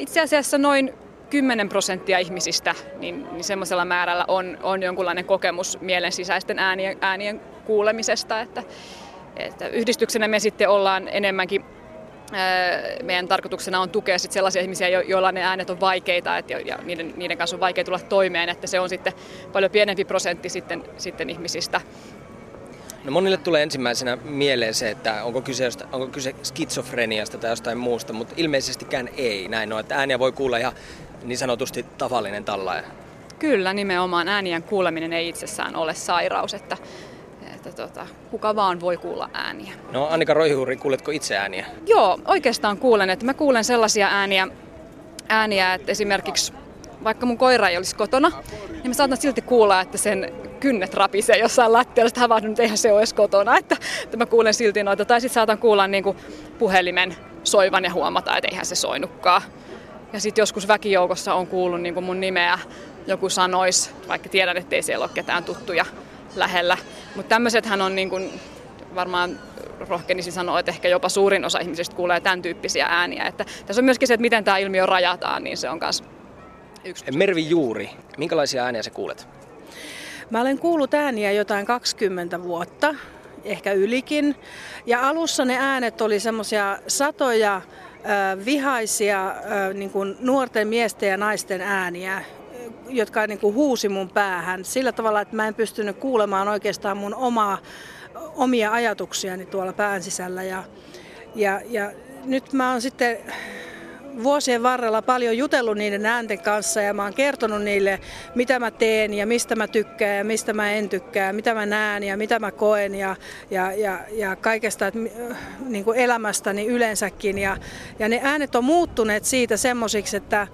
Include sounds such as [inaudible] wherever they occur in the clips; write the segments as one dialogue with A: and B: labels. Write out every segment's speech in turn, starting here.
A: itse asiassa noin 10 prosenttia ihmisistä, niin, niin semmoisella määrällä on, on jonkunlainen kokemus mielen sisäisten äänien, äänien kuulemisesta, että, että yhdistyksenä me sitten ollaan enemmänkin meidän tarkoituksena on tukea sit sellaisia ihmisiä, joilla ne äänet on vaikeita että, ja niiden, niiden kanssa on vaikea tulla toimeen, että se on sitten paljon pienempi prosentti sitten, sitten ihmisistä.
B: No monille tulee ensimmäisenä mieleen se, että onko kyse, onko kyse skitsofreniasta tai jostain muusta, mutta ilmeisestikään ei näin ole, että ääniä voi kuulla ihan niin sanotusti tavallinen tallaaja.
A: Kyllä, nimenomaan äänien kuuleminen ei itsessään ole sairaus, että, että tota, kuka vaan voi kuulla ääniä.
B: No Annika Roihuuri, kuuletko itse ääniä?
A: Joo, oikeastaan kuulen, että mä kuulen sellaisia ääniä, ääniä että esimerkiksi vaikka mun koira ei olisi kotona, niin mä saatan silti kuulla, että sen kynnet rapisee jossain lattialla, että havahdun, että eihän se ole edes kotona, että, että mä kuulen silti noita. Tai sitten saatan kuulla niin kuin puhelimen soivan ja huomata, että eihän se soinukkaan. Ja sitten joskus väkijoukossa on kuullut niin kuin mun nimeä, joku sanois, vaikka tiedän, että ei siellä ole ketään tuttuja lähellä. Mutta tämmöisethän on niin kuin, varmaan rohkenisi sanoa, että ehkä jopa suurin osa ihmisistä kuulee tämän tyyppisiä ääniä. Että tässä on myöskin se, että miten tämä ilmiö rajataan, niin se on myös yksi.
B: Mervi Juuri, minkälaisia ääniä sä kuulet?
C: Mä olen kuullut ääniä jotain 20 vuotta, ehkä ylikin. Ja alussa ne äänet oli semmoisia satoja vihaisia niin kuin nuorten miesten ja naisten ääniä, jotka niin kuin huusi mun päähän sillä tavalla, että mä en pystynyt kuulemaan oikeastaan mun omaa, omia ajatuksiani tuolla pään sisällä. Ja, ja, ja nyt mä oon sitten vuosien varrella paljon jutellut niiden äänten kanssa ja mä oon kertonut niille, mitä mä teen ja mistä mä tykkään ja mistä mä en tykkää, mitä mä näen ja mitä mä koen ja, ja, ja, ja kaikesta että, niin kuin elämästäni yleensäkin. Ja, ja ne äänet on muuttuneet siitä semmoisiksi, että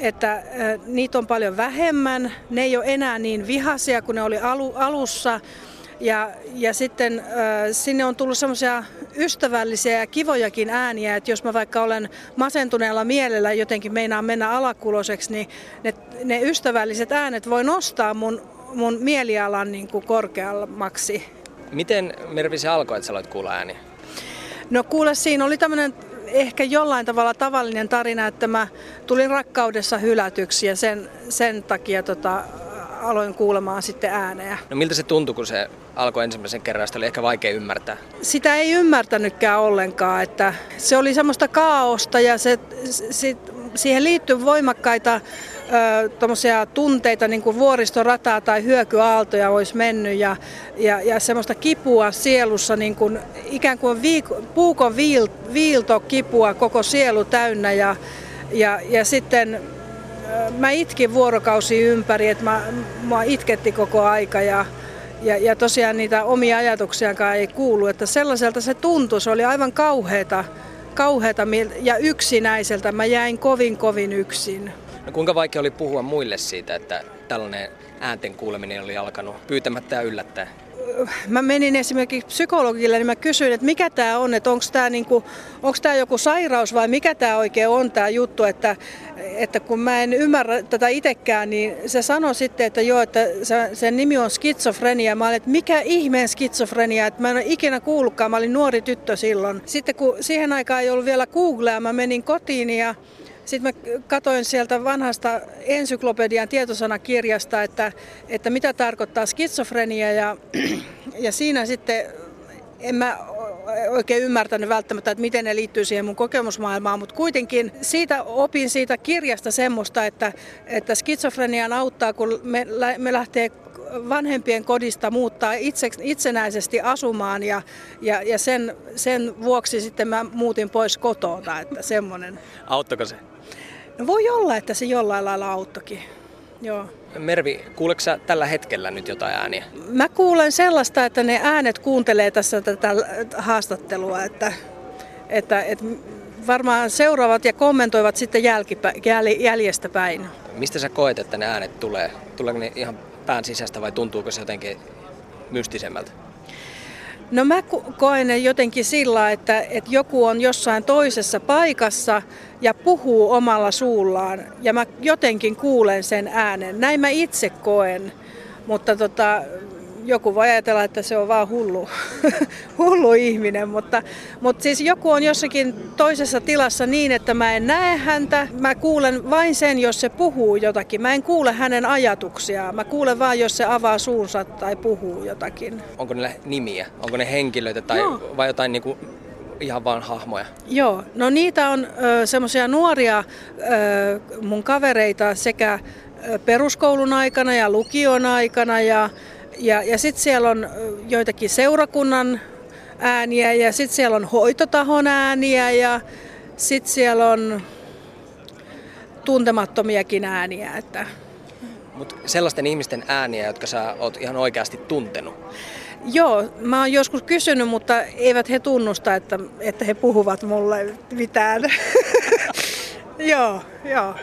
C: että niitä on paljon vähemmän, ne ei ole enää niin vihaisia kuin ne oli alu, alussa ja, ja sitten äh, sinne on tullut semmoisia ystävällisiä ja kivojakin ääniä, että jos mä vaikka olen masentuneella mielellä jotenkin meinaan mennä alakuloseksi, niin ne, ne ystävälliset äänet voi nostaa mun, mun mielialan niin kuin korkeammaksi.
B: Miten Mervi se alkoi, että sä aloit kuulla ääniä?
C: No kuule, siinä oli tämmöinen ehkä jollain tavalla tavallinen tarina, että mä tulin rakkaudessa hylätyksi ja sen, sen takia tota, aloin kuulemaan sitten äänejä.
B: No miltä se tuntui, kun se alkoi ensimmäisen kerran, sitä oli ehkä vaikea ymmärtää?
C: Sitä ei ymmärtänytkään ollenkaan, että se oli semmoista kaaosta ja se, se, siihen liittyy voimakkaita ö, tunteita, niin kuin vuoristorataa tai hyökyaaltoja olisi mennyt ja, ja, ja semmoista kipua sielussa, niin kuin, ikään kuin viik- puukon viil, viilto kipua koko sielu täynnä ja, ja, ja sitten mä itkin vuorokausi ympäri, että mä, mä itketti koko aika ja, ja, ja tosiaan niitä omia ajatuksiakaan ei kuulu, että sellaiselta se tuntui, se oli aivan kauheata, kauheata ja yksinäiseltä. Mä jäin kovin kovin yksin.
B: No kuinka vaikea oli puhua muille siitä, että tällainen äänten kuuleminen oli alkanut pyytämättä ja yllättää?
C: Mä menin esimerkiksi psykologille, niin mä kysyin, että mikä tämä on, että onko tämä niinku, joku sairaus vai mikä tämä oikein on tämä juttu, että, että kun mä en ymmärrä tätä itsekään, niin se sanoi sitten, että joo, että se, sen nimi on skitsofrenia. Mä olin, että mikä ihmeen skitsofrenia, että mä en ole ikinä kuullutkaan, mä olin nuori tyttö silloin. Sitten kun siihen aikaan ei ollut vielä Googlea, mä menin kotiin ja sitten mä katsoin sieltä vanhasta ensyklopedian tietosanakirjasta, että, että mitä tarkoittaa skitsofrenia ja, [clears throat] ja siinä sitten en mä oikein ymmärtänyt välttämättä, että miten ne liittyy siihen mun kokemusmaailmaan, mutta kuitenkin siitä opin siitä kirjasta semmoista, että, että skitsofrenian auttaa, kun me, me lähtee vanhempien kodista muuttaa itse, itsenäisesti asumaan ja, ja, ja sen, sen vuoksi sitten mä muutin pois kotota, että semmoinen.
B: Auttako se?
C: No voi olla, että se jollain lailla auttokin. Joo.
B: Mervi, kuuleeko sä tällä hetkellä nyt jotain ääniä?
C: Mä kuulen sellaista, että ne äänet kuuntelee tässä tätä haastattelua, että, että, että varmaan seuraavat ja kommentoivat sitten jälkipä, jäl, jäljestä päin.
B: Mistä sä koet, että ne äänet tulee? Tuleeko ne ihan pään sisästä vai tuntuuko se jotenkin mystisemmältä?
C: No mä koen jotenkin sillä, että, että joku on jossain toisessa paikassa ja puhuu omalla suullaan ja mä jotenkin kuulen sen äänen. Näin mä itse koen, mutta tota, joku voi ajatella, että se on vaan hullu, [laughs] hullu ihminen, mutta, mutta siis joku on jossakin toisessa tilassa niin, että mä en näe häntä. Mä kuulen vain sen, jos se puhuu jotakin. Mä en kuule hänen ajatuksiaan. Mä kuulen vain, jos se avaa suunsa tai puhuu jotakin.
B: Onko niillä nimiä? Onko ne henkilöitä tai no. vai jotain niin kuin ihan vaan hahmoja?
C: Joo, no niitä on semmoisia nuoria ö, mun kavereita sekä peruskoulun aikana ja lukion aikana ja, ja, ja sitten siellä on joitakin seurakunnan ääniä ja sitten siellä on hoitotahon ääniä ja sitten siellä on tuntemattomiakin ääniä. Että...
B: Mutta sellaisten ihmisten ääniä, jotka sä oot ihan oikeasti tuntenut?
C: Joo, mä oon joskus kysynyt, mutta eivät he tunnusta, että, että he puhuvat mulle mitään. [laughs] joo, joo.